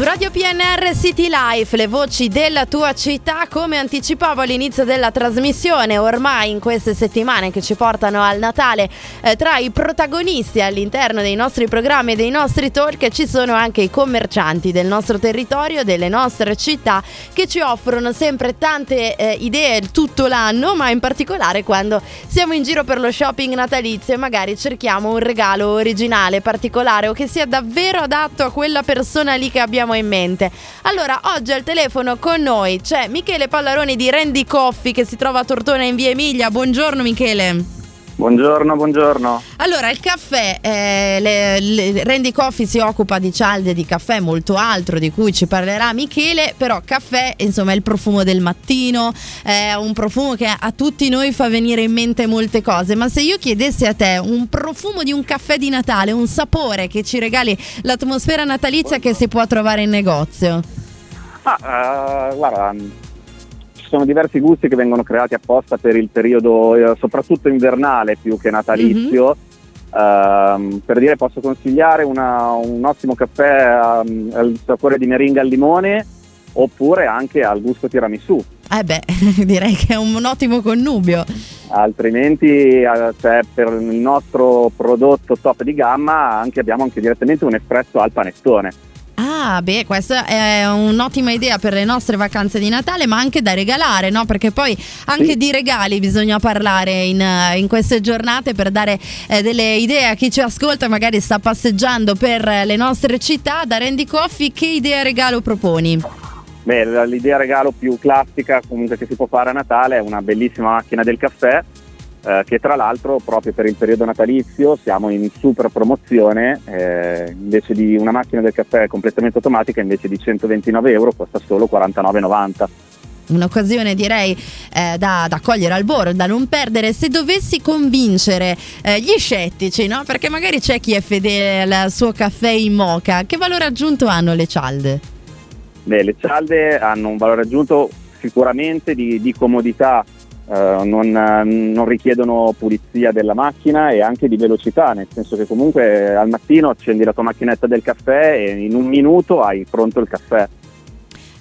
Su Radio PNR City Life, le voci della tua città, come anticipavo all'inizio della trasmissione, ormai in queste settimane che ci portano al Natale, eh, tra i protagonisti all'interno dei nostri programmi e dei nostri talk ci sono anche i commercianti del nostro territorio, delle nostre città, che ci offrono sempre tante eh, idee tutto l'anno, ma in particolare quando siamo in giro per lo shopping natalizio e magari cerchiamo un regalo originale, particolare o che sia davvero adatto a quella persona lì che abbiamo in mente. Allora, oggi al telefono con noi c'è Michele Pallaroni di Randy Coffee che si trova a Tortona in via Emilia. Buongiorno Michele. Buongiorno, buongiorno. Allora, il caffè, eh, le, le, Randy Coffee si occupa di cialde di caffè, molto altro di cui ci parlerà Michele, però caffè, insomma, è il profumo del mattino, è un profumo che a tutti noi fa venire in mente molte cose, ma se io chiedessi a te un profumo di un caffè di Natale, un sapore che ci regali l'atmosfera natalizia che si può trovare in negozio? Ah, uh, guarda sono diversi gusti che vengono creati apposta per il periodo eh, soprattutto invernale più che natalizio. Mm-hmm. Uh, per dire posso consigliare una, un ottimo caffè um, al sapore di meringa al limone oppure anche al gusto tiramisù. Eh beh, direi che è un ottimo connubio. Altrimenti uh, cioè, per il nostro prodotto top di gamma anche, abbiamo anche direttamente un espresso al panettone Ah, beh, questa è un'ottima idea per le nostre vacanze di Natale, ma anche da regalare, no? Perché poi anche sì. di regali bisogna parlare in, in queste giornate per dare eh, delle idee a chi ci ascolta, magari sta passeggiando per le nostre città. Da Randy Coffee, che idea regalo proponi? Beh, l'idea regalo più classica comunque che si può fare a Natale è una bellissima macchina del caffè eh, che tra l'altro proprio per il periodo natalizio siamo in super promozione, eh, invece di una macchina del caffè completamente automatica invece di 129 euro costa solo 49,90 un'occasione direi eh, da, da, cogliere al volo, da non perdere se dovessi convincere eh, gli scettici, no? perché magari c'è chi è fedele al suo caffè in moca, che valore aggiunto hanno le cialde? Beh, le cialde hanno un valore aggiunto sicuramente di, di comodità Uh, non, non, richiedono pulizia della macchina e anche di velocità, nel senso che comunque al mattino accendi la tua macchinetta del caffè e in un minuto hai pronto il caffè.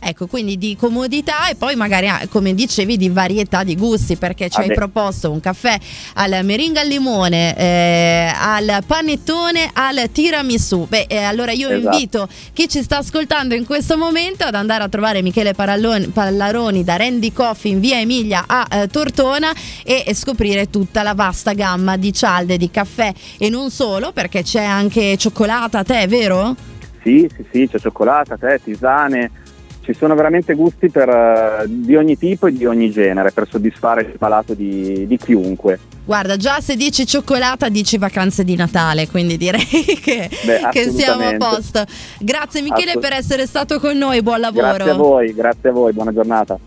Ecco, quindi di comodità e poi magari, ah, come dicevi, di varietà di gusti, perché ci ah hai proposto un caffè al meringa al limone, eh, al panettone, al tiramisù. Beh, eh, allora io esatto. invito chi ci sta ascoltando in questo momento ad andare a trovare Michele Paralloni, Pallaroni da Randy Coffee in via Emilia a eh, Tortona e, e scoprire tutta la vasta gamma di cialde, di caffè e non solo, perché c'è anche cioccolata, tè, vero? Sì, sì, sì, c'è cioccolata, tè, tisane ci sono veramente gusti per, uh, di ogni tipo e di ogni genere per soddisfare il palato di, di, chiunque. Guarda, già se dici cioccolata dici vacanze di Natale, quindi direi che, Beh, che siamo a posto. Grazie Michele per essere stato con noi, buon lavoro. Grazie a voi, grazie a voi, buona giornata.